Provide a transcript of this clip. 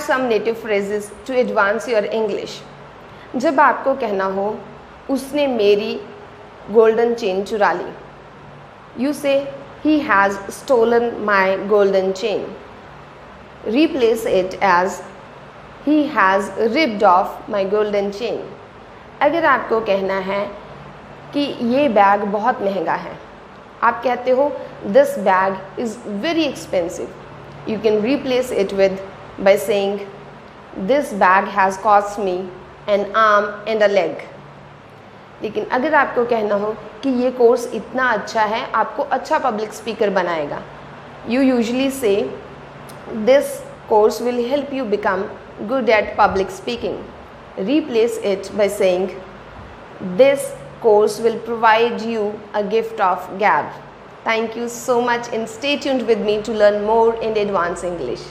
Add some native phrases to advance your English. जब आपको कहना हो, उसने मेरी गोल्डन चेन चुरा ली. You say he has stolen my golden chain replace it as, he has ripped off my golden chain. अगर आपको कहना है कि ये बैग बहुत महँगा है, आप कहते हो this bag is very expensive you can replace it with By saying this bag has cost me an arm and a leg लेकिन अगर आपको कहना हो कि ये कोर्स इतना अच्छा है आपको अच्छा पब्लिक स्पीकर बनाएगा you usually say This course will help you become good at public speaking. Replace it by saying, This course will provide you a gift of gab. Thank you so much and stay tuned with me to learn more in advanced English.